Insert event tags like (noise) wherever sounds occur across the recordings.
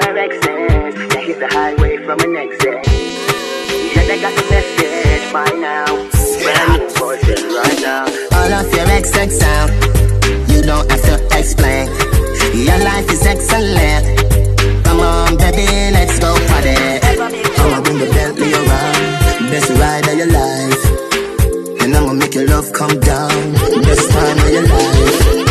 exes. They hit the highway from an exit. Yeah, they got the message by now. New right now. All of your exes out. You don't have to explain. Your life is excellent. Come on, baby, let's go. I'ma bring the around. Best ride of your life. And I'ma make your love come down. Best time of your life.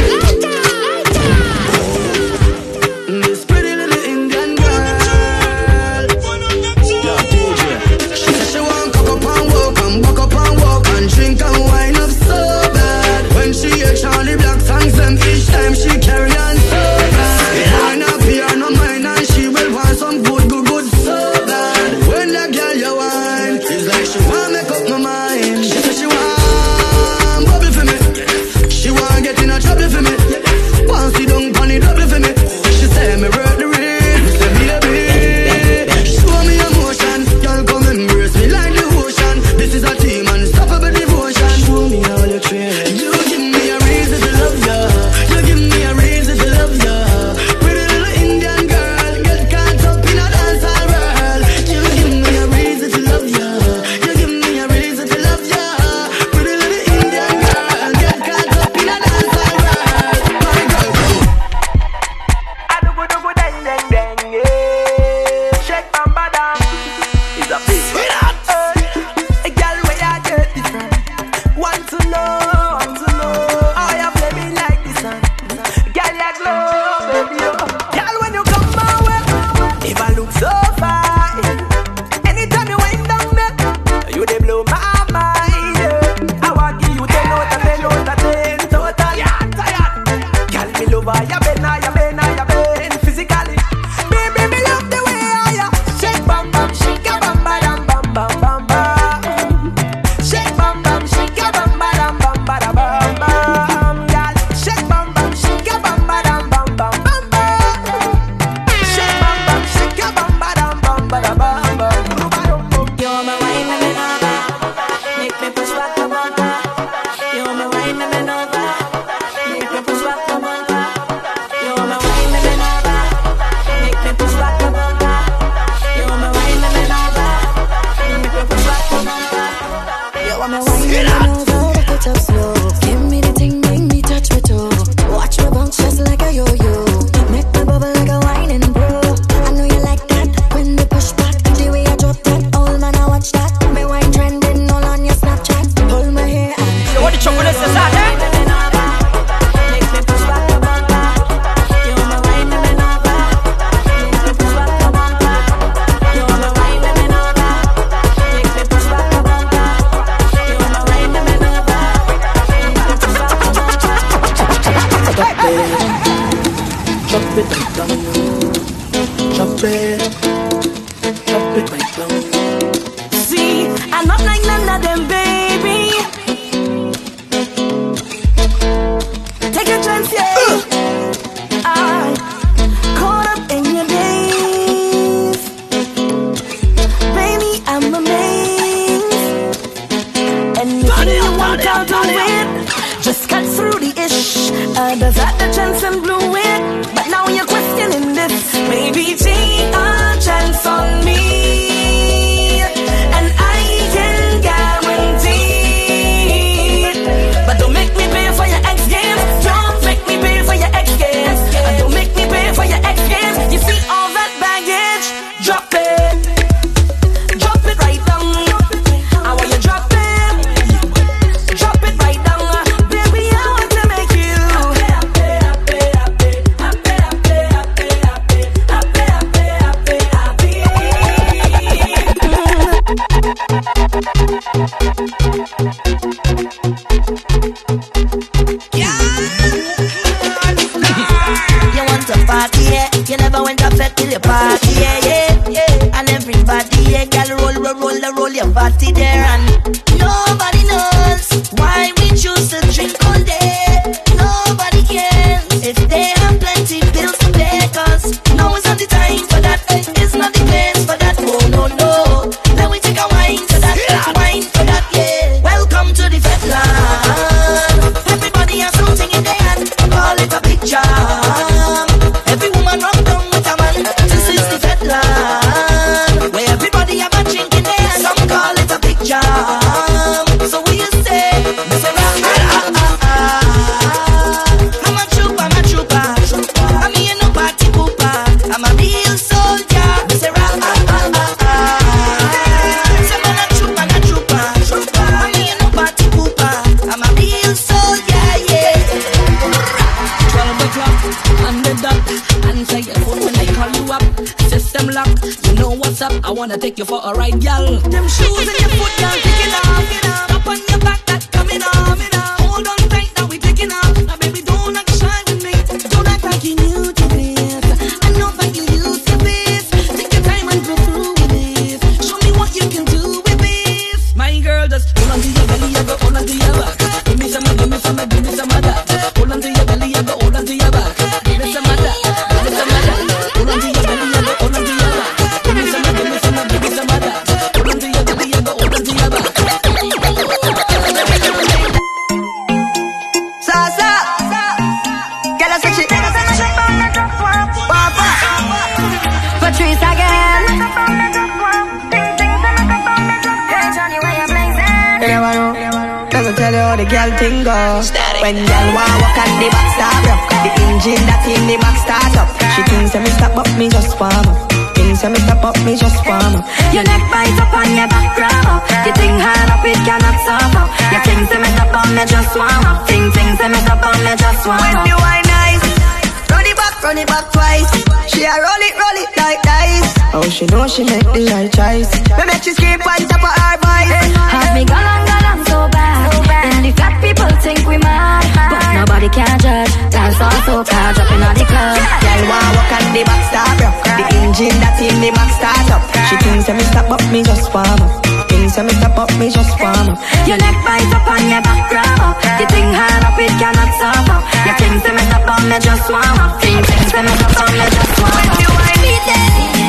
she make the right choice. We make she skip on top of her voice. Have me galang galang so bad. so bad. And the fat people think we mad, but nobody can judge. Dance all so proud, dropping on the club. Girl yeah. wanna walk on the back star. The engine that in the back start up. She thinks that me stop up, me just warm up. Things that me stop up, me just warm up. Your neck bite up on your back grab up. You think hard up, it cannot stop up. Your things that me stop on, me just warm up. Things that me stop on, me just warm up. When you whine it,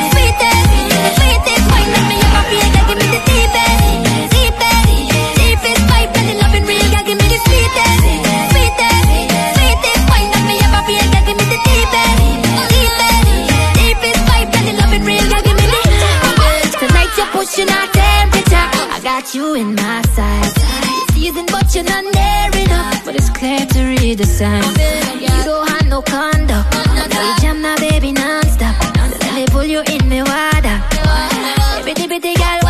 pushing our temperature. I got you in my sights. Seasoned, but you're not near enough. But it's clear to read the signs. You don't have no contact. baby, they got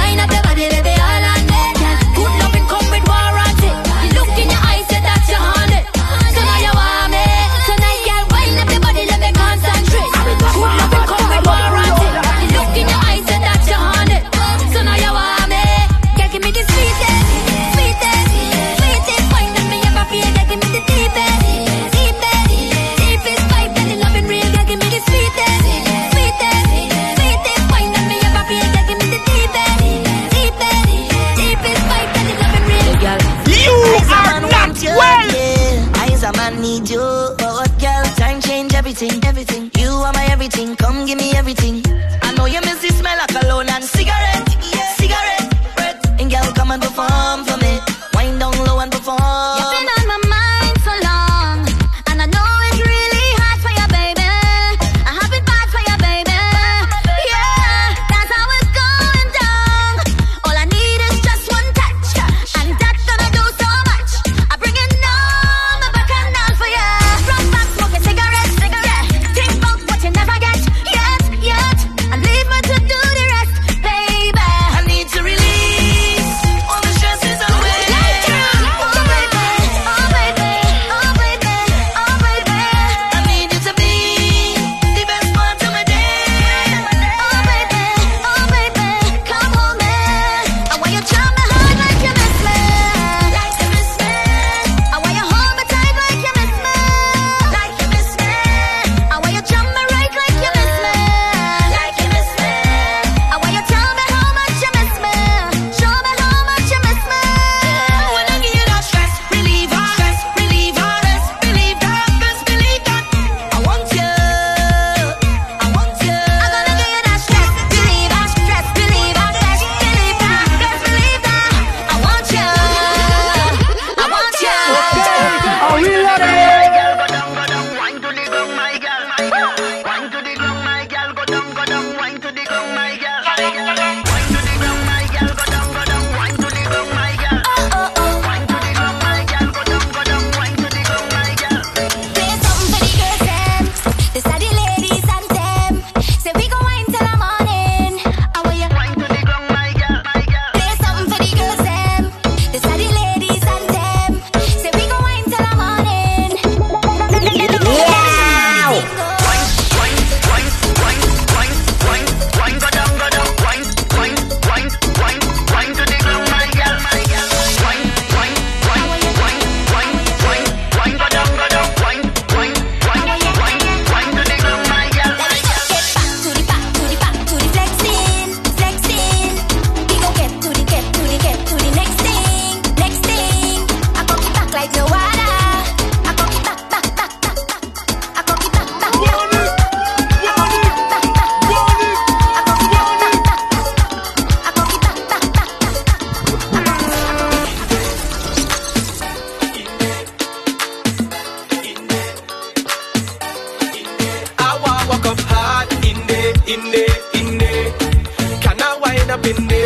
നെഞ്ചിൻ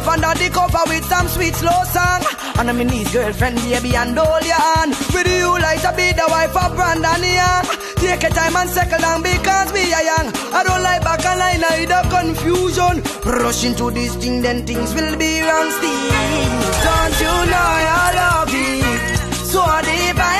love under the cover with some sweet slow song. And I'm in his girlfriend, baby, and all your hand. With you like to be the wife of Brandon Young. Take your time and second down because we are young. I don't like back and line, I the confusion. Rush into this thing, then things will be wrong still. Don't you know I love it? So deep I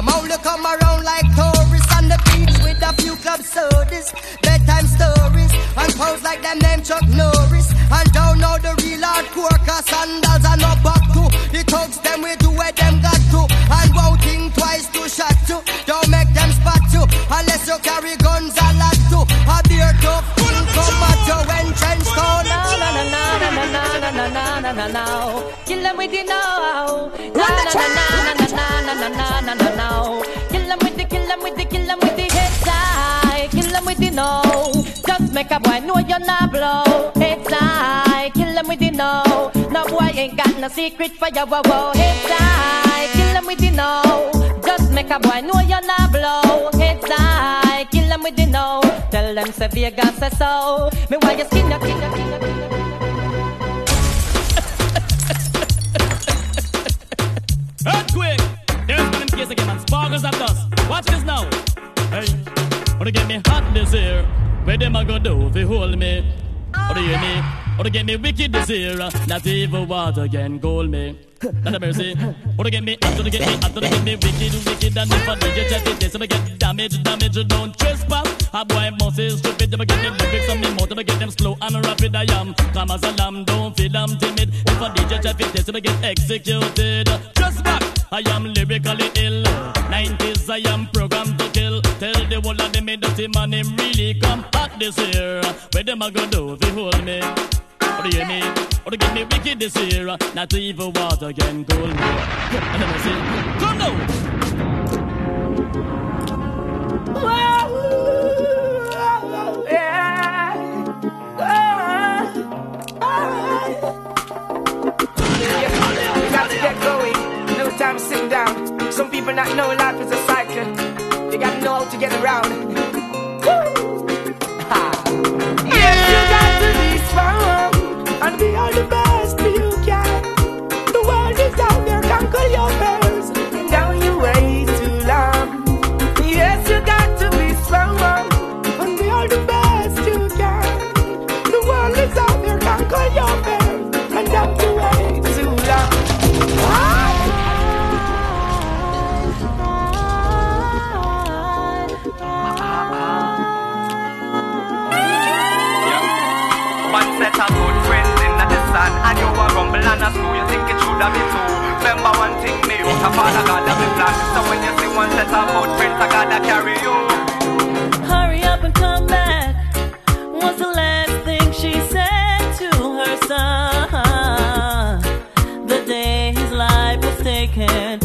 The only come around like tourists on the beach with a few club sodas, bedtime stories, and pose like them named Chuck Norris. And don't know the real hardcore, cause sandals are not back to. The thugs them we do where them got to. And won't think twice to shot to. Don't make them spot you, unless you carry guns a lot to. A beer tough thing come at you when na down. Kill them with the now. Na na na na na. with the know. Just make a boy know you're not blow. It's I kill him with the know. No boy ain't got no secret for you. Whoa. It's I kill him with the know. Just make a boy know you're not blow. It's I kill him with the know. Tell them say Vegas say so. Me why you skin your skin your skin your skin. Earthquake! There's been in case again and sparkles at us. Watch this now. Hey. Wanna get me hot this year. Where them a go do if you hold me? Do you hear me? Or to get me wicked this year. Not even water can cool me. Not a mercy. Or to get me up to get me up to get me wicked, wicked. And if I do you check it, this I get damage, damage. Don't trespass. A boy must is stupid. Them get me lyrics on me mouth. Them get them slow and rapid. I am calm as a lamb. Don't feel I'm timid. If I DJ check it, this I get executed. Just back. I am lyrically ill. 90s, I am programmed to Tell the whole of them me dirty man, him really come hot this year. Where them a go do if hold me? Or do you hear me? Or get me wicked this year? Not even water can cool me. And then I say, come now. You got to get going. No time to sit down. Some people not know life is a cycle. You got how to get around. Yes, you got to be strong and be all the best it Remember one thing me Father So when you see one set of good friends I gotta carry you Hurry up and come back. Was the last thing she said to her son. The day his life was taken,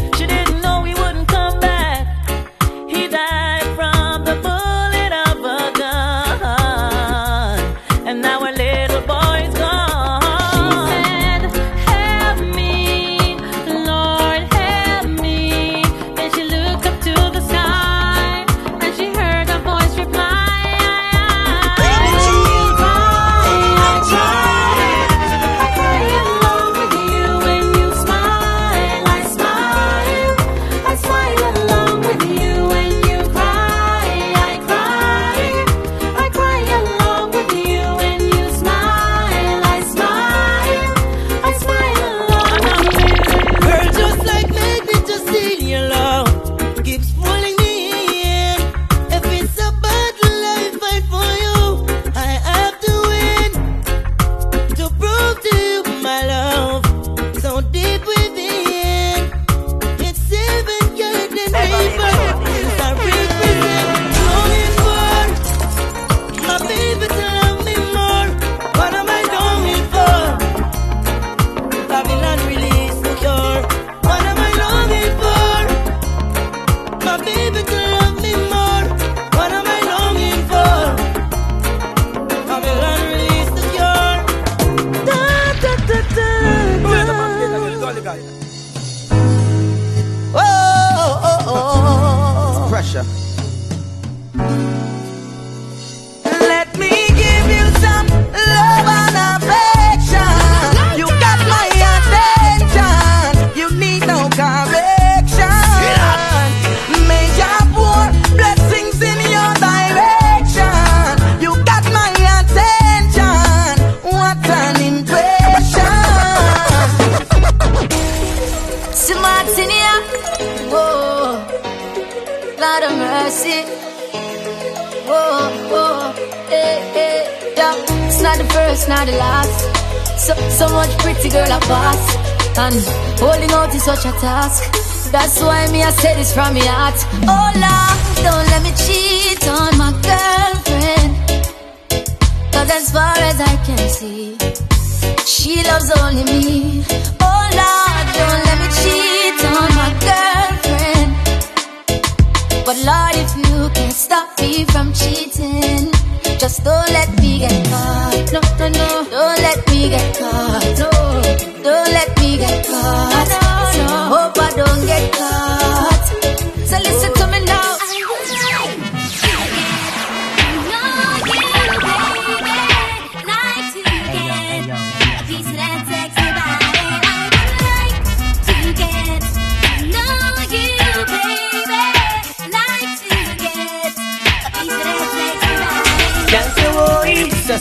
But Lord, if you can stop me from cheating, just don't let me get caught. No, no, no, don't let me get caught.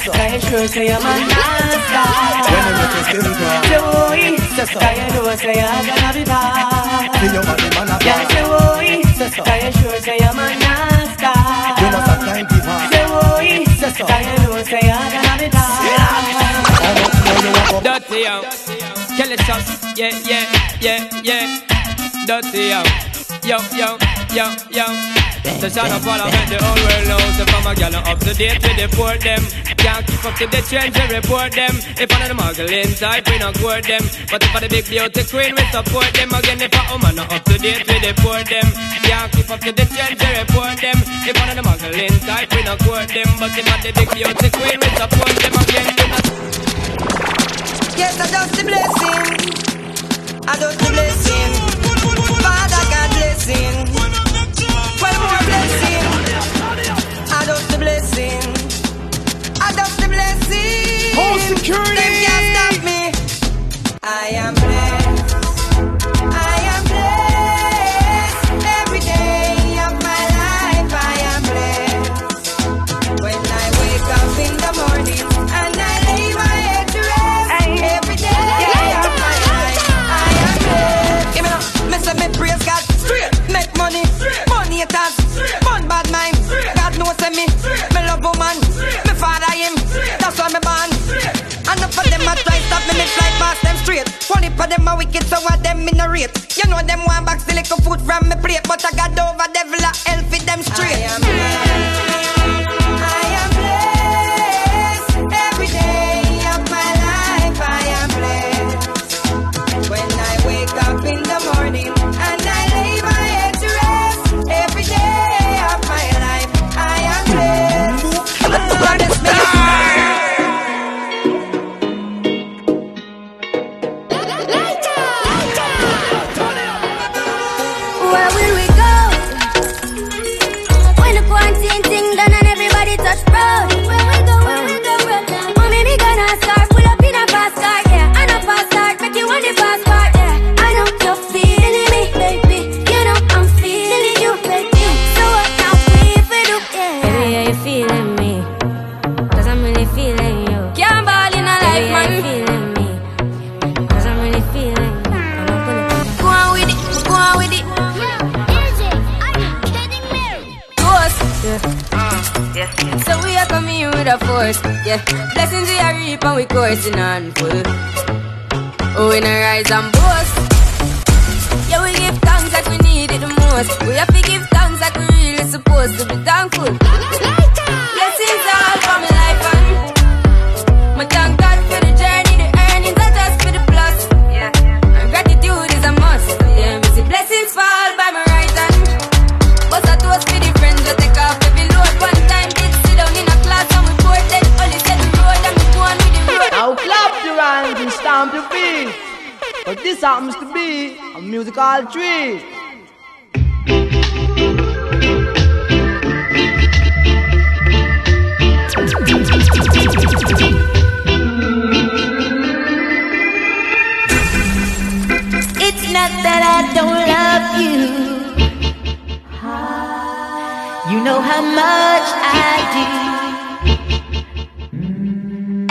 So. Can you sure say I'm a nasty? You must have time to pass. Joey. Say so. Can you know say I'm gonna be bad? Dirty yo, kill it us, yeah, yeah, yeah, yeah. Dirty yo, yo, yo, yo, yo. The shot of all I make the whole world know So from a gal up to date with the port them. Can't keep up to the trends we report them. If one of the muggling type we not court them. But if I the big beauty queen we support them. Again if a woman not up to date with the port them. Can't keep up to the trends we report them. If one of the muggling type we not court them. But if I the big beauty queen we support them. Again we not Yes, I just the blessing. I just the blessing. Father God blessing. One more blessing. I just the blessing. I just the blessing. Home security. Them can't stop me. I am blessed. One of them a wicked, so what them in. You know them want back the little food from me plate, but I got over to be a musical. It's not that I don't love you. You know how much I do.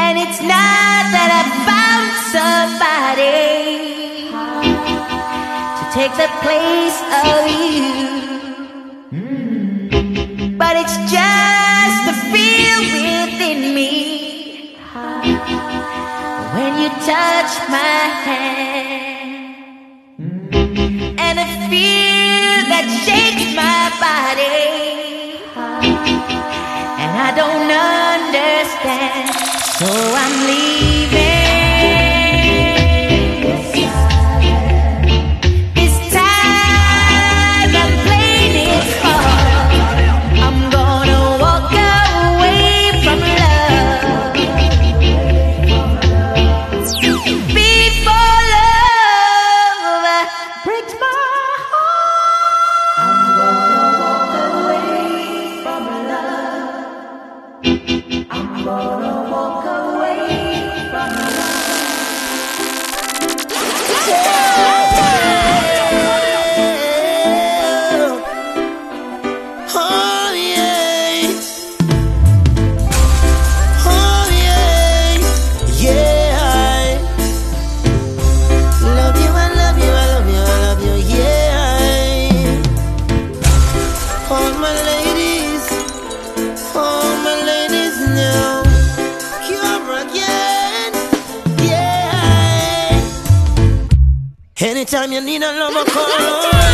And it's not that I found somebody take the place of you. But it's just the feel within me when you touch my hand. And a fear that shakes my body. And I don't understand. So I'm leaving. Time you need a lover, (laughs) call.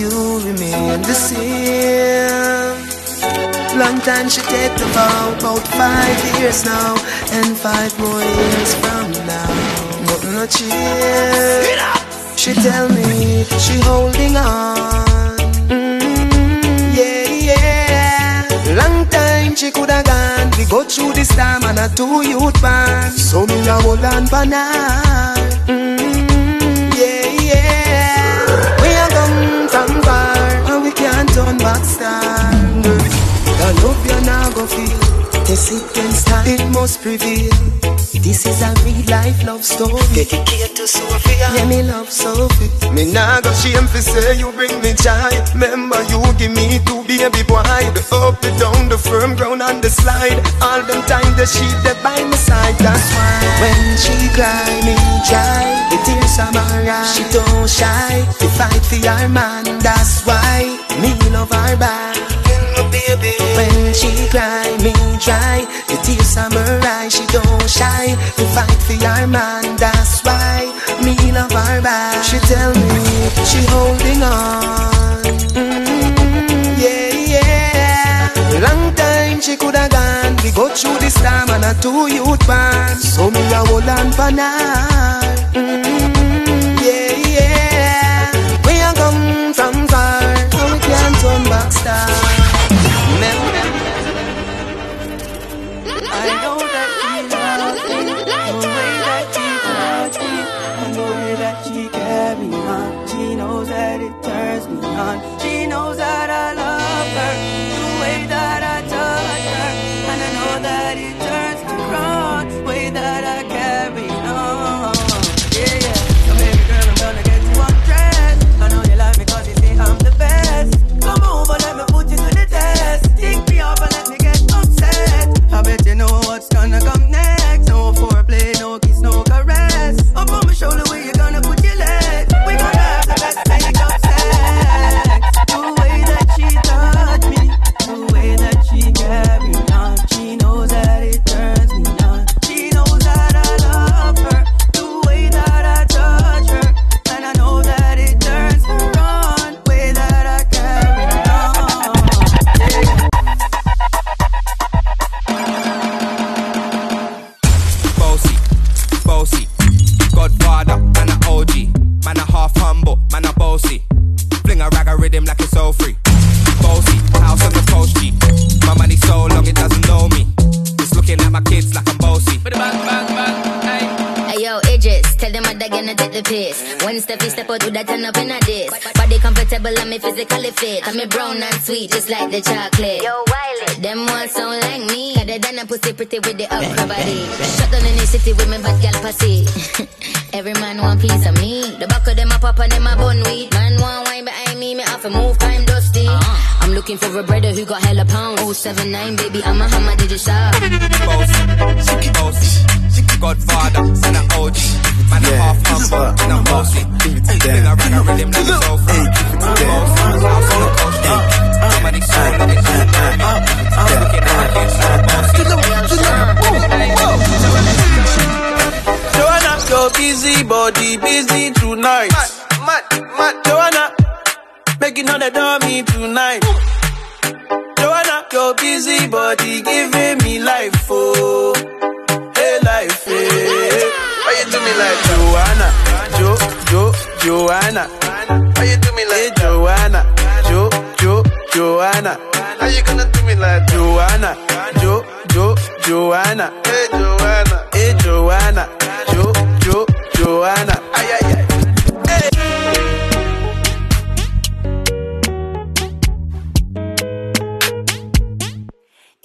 you remain the same. Long time she take the vow, about five years now, and five more years from now. Nothing no change. She tell me she holding on. Mm, yeah, yeah. Long time she coulda gone. We go through this time and a two youth band. So me a hold on for now. Mm, turn back standards. The love you're now to feel, the sickness time it must prevail. This is a real life love story. Dedicated to Sophia. Yeah, me love Sophie. Me nah go shame fi say you bring me joy. Remember you give me two baby boy. The up, the down, the firm ground and the slide. All them time the she that by my side. That's why when she cry, me dry. The tears are my eyes. She don't shy. To fight for your man. That's why me love her back baby. When she cry, me try. The tears samurai, she don't shy. To fight for your man, that's why me love her back. She tell me she holding on. Mm-hmm, yeah, yeah. Long time she coulda gone. We go through this time and a two youth man. So me a hold on for now. Mmm, yeah, yeah. We are come from far, and we can't turn back time. time tonight. Joanna, your busy body giving me life, oh, hey life, hey. Why you do me like Joanna, Jo, Jo, Joanna? Why you do me like hey, Joanna, Jo, Jo, Joanna? How you gonna do me like Joanna, Jo, Jo, Joanna? Hey Joanna, hey Joanna, Jo, Jo, Joanna? Ay ay ay.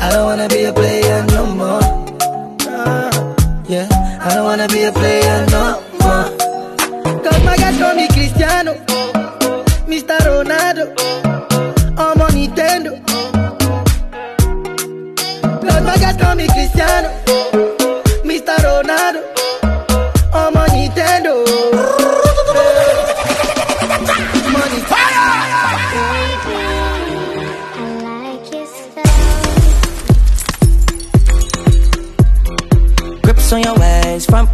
I don't wanna be a player no more. Uh, yeah, I don't wanna be a player no more. Cause my guys call me Cristiano, Mr. Ronaldo, I'm on Nintendo. Cause my guys call me Cristiano,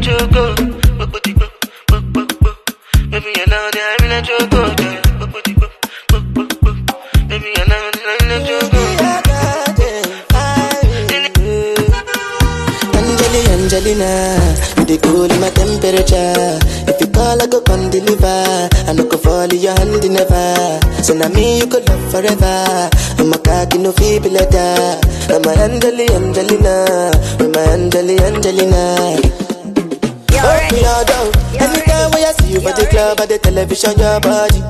Choco. You know that I'm in know that I'm in a choco. Angelina, you cool my temperature. If you call, I go come deliver. I no go fall in your hand never. So now me you could love forever. I'm a cocky no feeble letter. I'm a Angeli, Angelina, I'm a Angeli, Angelina. Oh, me all down. Anytime when I see you at the club, at the television, your body.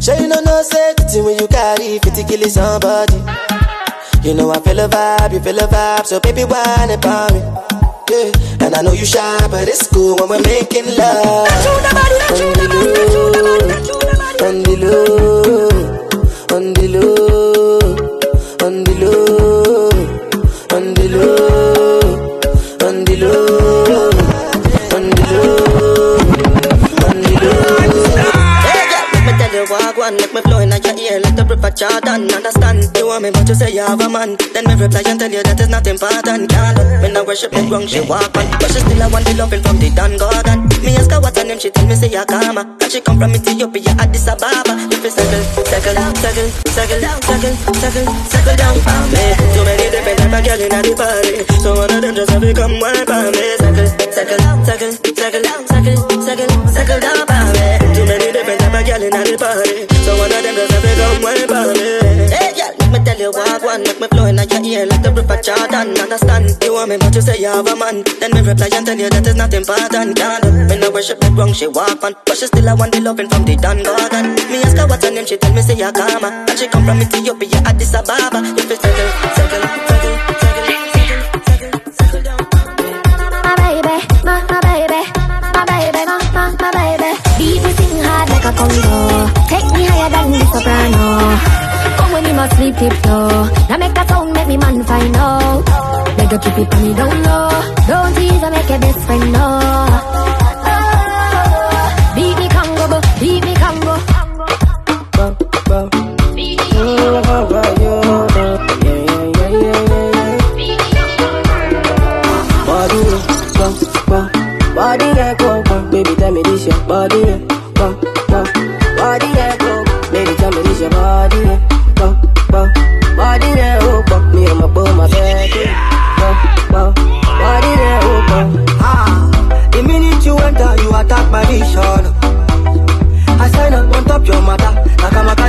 Sure you know no safety when you carry 50 kill somebody. You know I feel a vibe, you feel a vibe, so baby whine about me. Yeah, and I know you shy, but it's cool when we're making love. On the low, on the low, on the low, on the low, on the low, what one Make me flow in your ear like the river Jordan. Understand, you want me but you say you have a man. Then me reply and tell you that is not important Girl, me no worship the ground she walk on. But she still a want the loving from the Don Gorgon. Me ask her what's her name, she tell me say Yakama And she come from Ethiopia, Addis Ababa. If you circle, circle, circle, circle, circle, circle, circle down for me. Too many different type of girl in the party. So one of them just have to come wipe on me. Circle, circle, circle, circle, circle, circle, circle down for me girl in the party. So one of them just have to come on me Hey girl, let me tell you what one Make me flow in your ear like the river Jordan. Understand, you want me but you say you have a man. Then me reply and tell you that is not important. Girl, me no worship the ground she walk on. But she still a want the loving from the Don Gorgon. Me ask her what's her name, she tell me say Yakama. And she come from Ethiopia, Addis Ababa If it's circle, circle, than the soprano. Come when you must sleep tiptoe. Now make that sound, make me man find out. You keep it on me down low. Don't tease or make your best friend know. Beat me Congo, bo, beat me Congo. Body, go, go. Body, yeah, go, go. Baby, tell me this your body, yeah.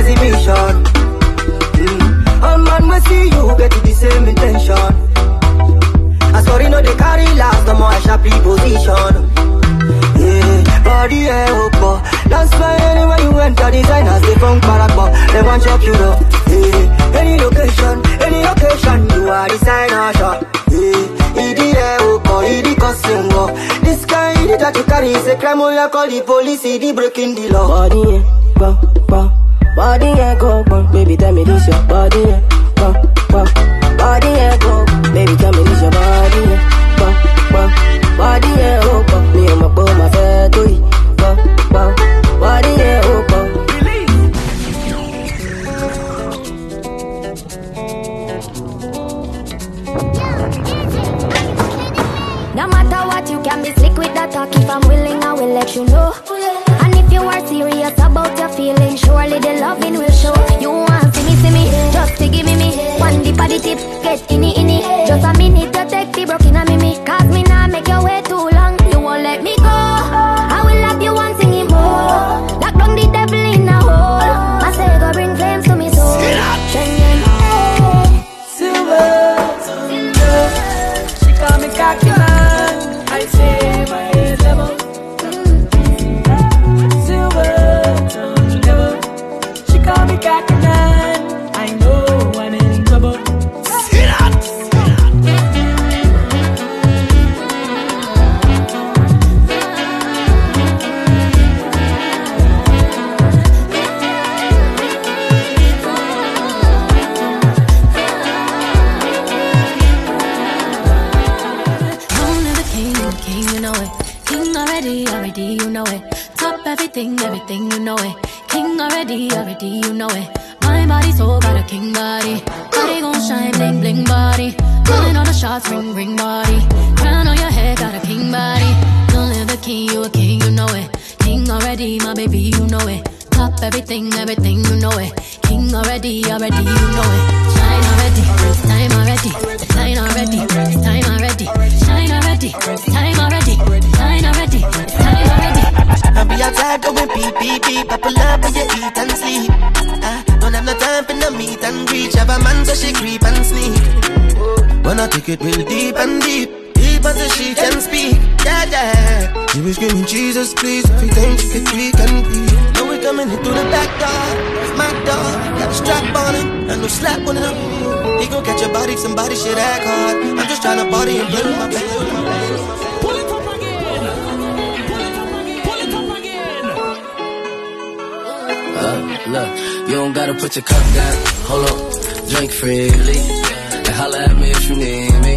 I'm a mission. Mm. All man, we see you get the same intention. I sorry no they carry last, no more I sharp position. Yeah, body yeah, opa. That's why anywhere you enter, designers they from Paragba. They want chop you up. Yeah, any location, any location, you are designer shop. Yeah, idi yeah, opa, idi costume go. This guy, that you carry a crime. Oh, call the police, idi breaking the law. Body yeah, go, go. Body yeah, go, go. Baby, tell me this your body yeah, go, go. Body yeah, go. Baby, tell me this your body yeah, go, go. Body oh, go. Me and my boy, my fat boy, go, go. Body yeah, oh, go. No matter what, you can be slick with that talk. If I'm willing, I will let you know. Serious about your feelings, surely the loving will show. You want see me, see me, just to give me me. One dip of the tip, get inni inni. Just That's my dog. Got a strap on him. And no slap on him. He gon' catch a body, somebody shit act hard. I'm just tryna party and play with my baby. Uh, look, you don't gotta put your cup down. Hold up, drink freely. And holla at me if you need me.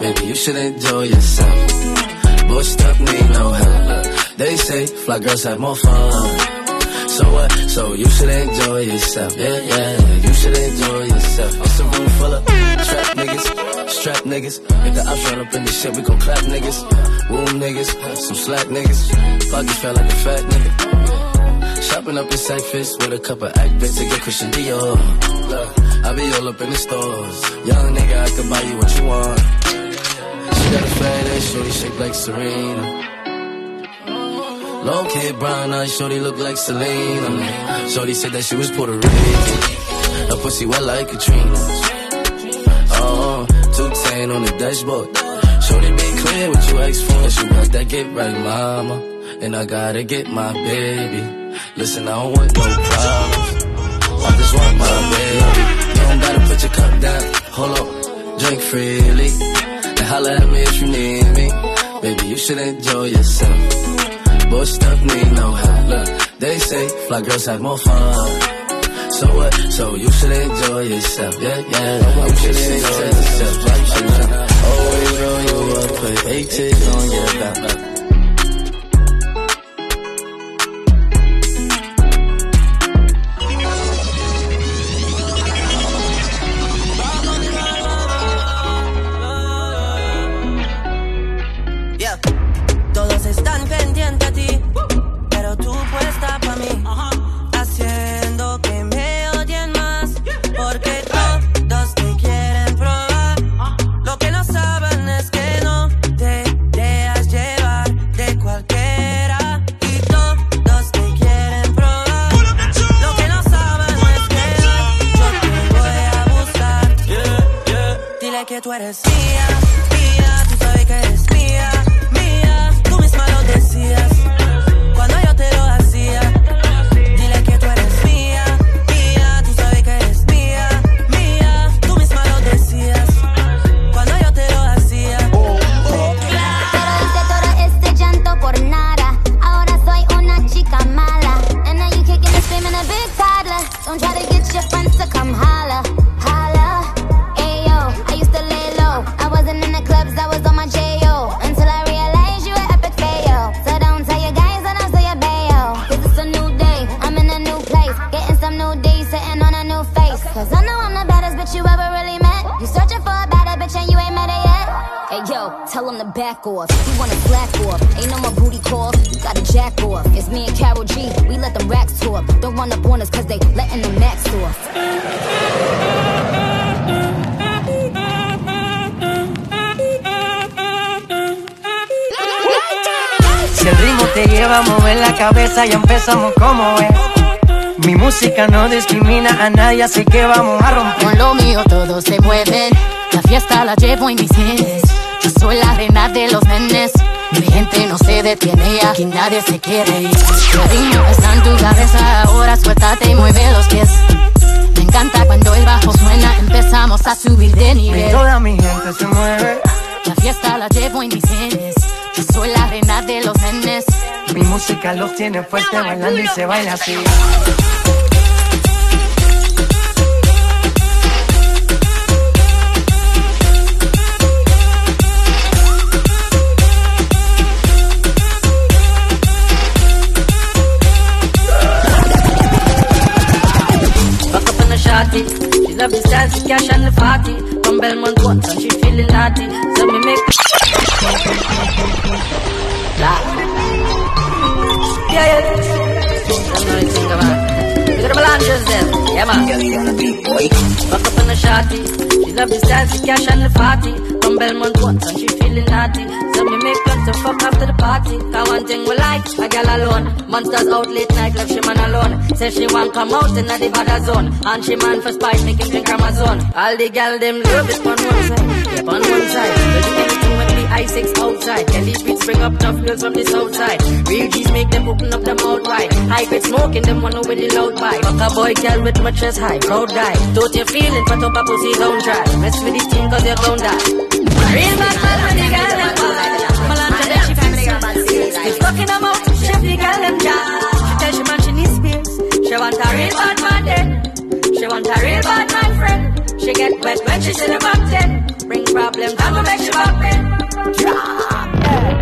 Baby, you should enjoy yourself. Bush stuff need no help. They say fly girls have more fun. So what? So you should enjoy yourself. Yeah, yeah, you should enjoy yourself. It's a room full of trap niggas, strap niggas. If the ops run up in this shit, we gon' clap niggas. Wound niggas, some slack niggas. Pockets felt like a fat nigga. Shopping up in Cyphers with a couple act bits to get Christian Dior. I be all up in the stores. Young nigga, I can buy you what you want. She got a fat ass, shorty shaped like Serena. Long kid, brown eyes, shorty look like Selena. Shorty said that she was Puerto Rican. Her pussy wet like Katrina. Oh, two ten on the dashboard. Shorty be clear what you ask for. She got that get right, mama. And I gotta get my baby. Listen, I don't want no problems. I just want my baby. You don't gotta put your cup down. Hold up, drink freely. And holla at me if you need me. Baby, you should enjoy yourself. Bush stuff need no help. Look, they say fly girls have more fun. So what? So you should enjoy yourself. Yeah, yeah. You should enjoy yourself. Like shoes. Always roll you up, put eight on your back. Música los tiene fuerte bailando y se baila así. Back up in the shotty. She love the style, the cash and the party. From Belmont once and she feeling naughty. So me make La. Yeah, yeah. That's what I think about. Look at the balances then. Yeah, man. Back up in the shotty. She love the style, the cash and the party. From Belmont once and she feeling naughty. So me make plans to fuck after the party. Cause one thing we like, a girl alone. Monsters out late night, left she man alone. Say she want come out in the bad zone. And she man for spice, make him drink Amazon. All the gal them love it on one side, yep on one side. Ice six outside. Kelly streets bring up tough girls from the south side. Real G's make them open up their mouth wide. High grade smoking them wanna with the loud bite. Fuck a boy girl with my chest high, proud die. Don't you feeling, but up a pussy don't try. Mess with this team cause you're gonna die. Real bad man when the girl them bad. Malanta that she family got bad skills. Keep fucking them out, chef the girl them die. She tell she man she needs pills. She want a real bad man then. She want a real bad man she get wet when she's in a mountain. Bring problems, I'ma make you bump. Drop it.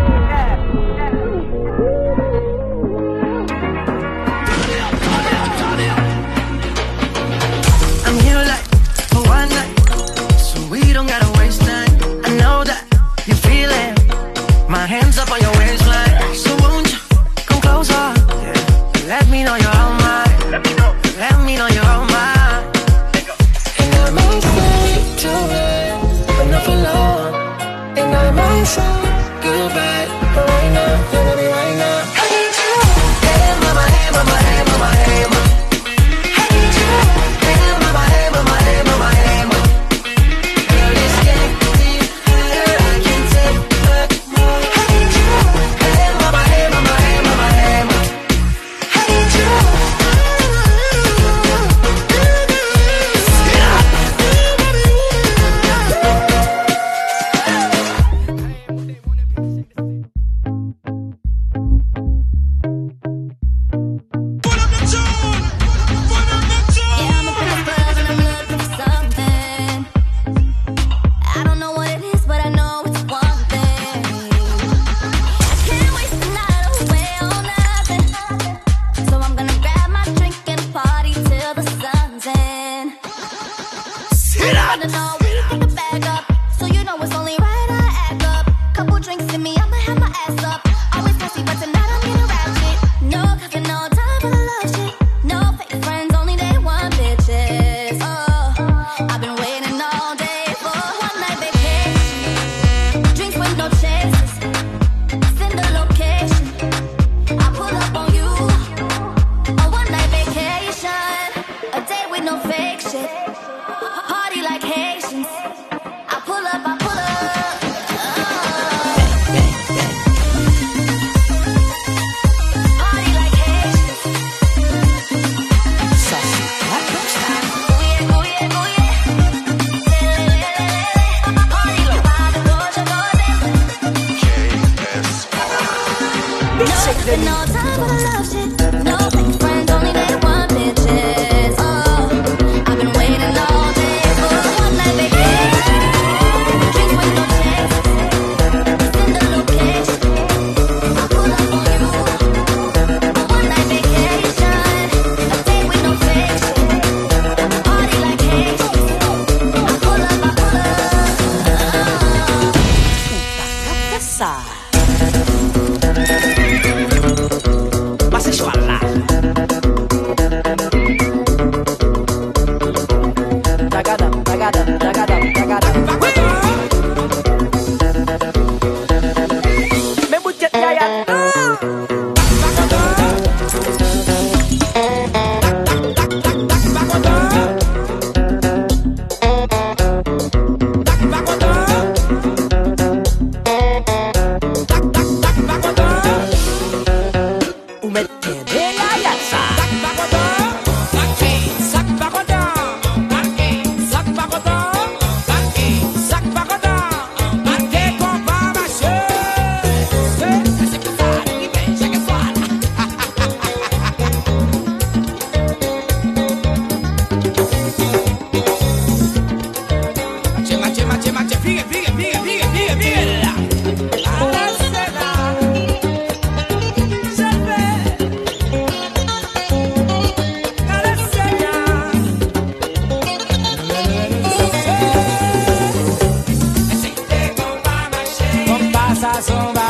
essa sombra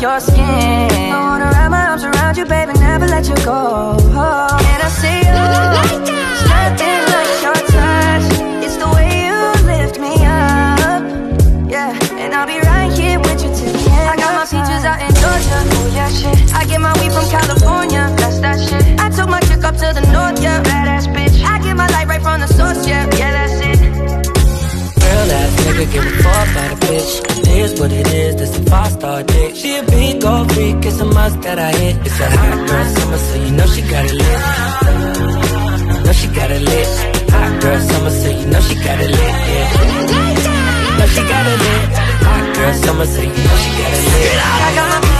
your skin. I wanna wrap my arms around you, baby, never let you go. And I see you. Nothing like your touch. It's the way you lift me up. Yeah, and I'll be right here with you till the end. I got my peaches out in Georgia. Oh yeah, shit. I get my weed from California. That's that shit. I took my chick up to the north, yeah. Badass bitch. I get my light right from the source, yeah. Yeah, that's it. Real ass nigga, give a fuck about a bitch. What it is, this a five star dick. She a big gold freak, it's a must that I hit. It's a hot girl summer, so you know she got it lit. Know she got it lit. Hot girl summer, so you know she got it lit. Yeah. Know she got it lit. Hot girl summer, so you know she got it lit.